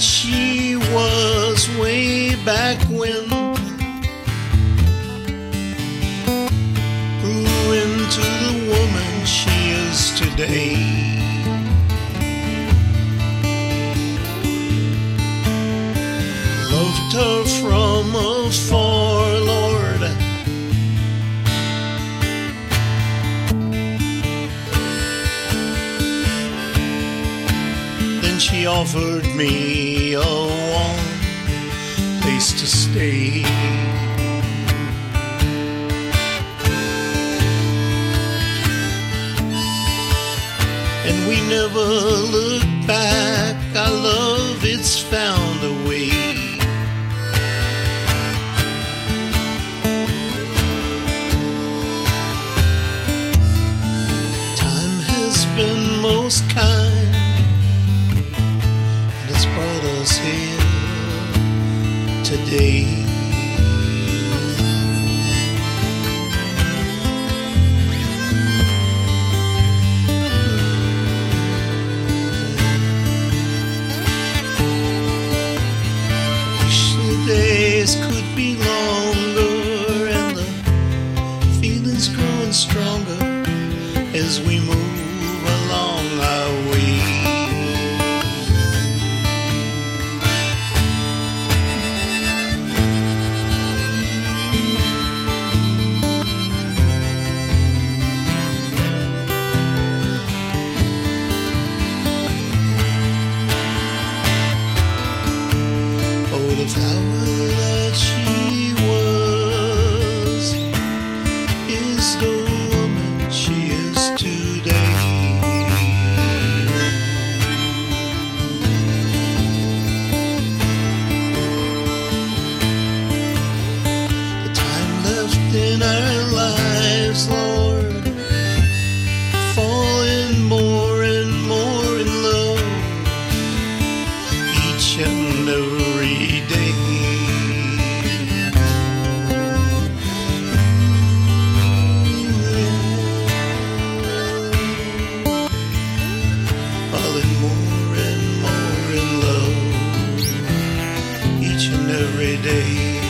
she was way back when grew into the woman she is today. Loved her from afar, she offered me a warm place to stay. And we never look back. Our love, it's found a way. Time has been most kind, today. Wish the days could be longer and the feelings growing stronger as we move the flower that she was is woman she is today. The time left in our lives, Lord, more and more in love each and. day.